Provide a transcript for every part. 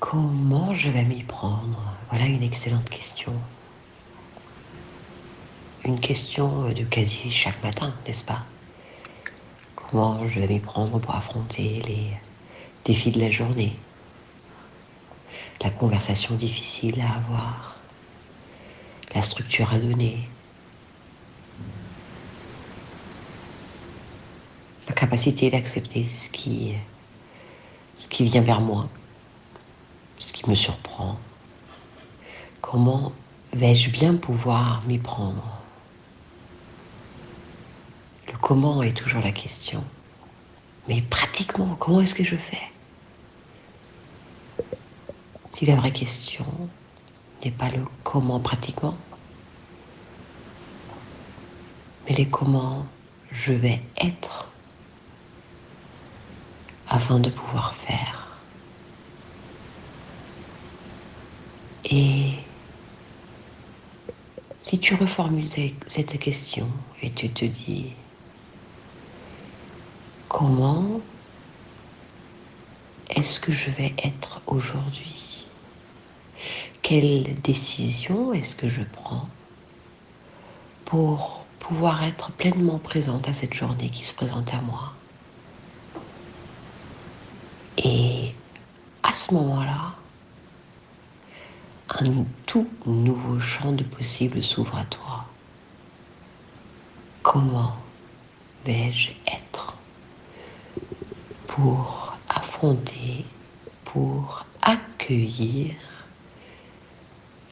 Comment je vais m'y prendre? Voilà une excellente question. Une question de quasi chaque matin, n'est-ce pas? Comment je vais m'y prendre pour affronter les défis de la journée? La conversation difficile à avoir. La structure à donner. La capacité d'accepter ce qui, ce qui vient vers moi ce qui me surprend. Comment vais-je bien pouvoir m'y prendre? Le comment est toujours la question. Mais pratiquement, comment est-ce que je fais? Si la vraie question n'est pas le comment pratiquement, mais les comment je vais être afin de pouvoir faire. Et si tu reformules cette question et tu te dis, comment est-ce que je vais être aujourd'hui? Quelle décision est-ce que je prends pour pouvoir être pleinement présente à cette journée qui se présente à moi? Et à ce moment-là, un tout nouveau champ de possibles s'ouvre à toi. Comment vais-je être pour affronter, pour accueillir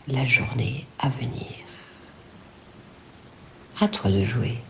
la journée à venir? À toi de jouer.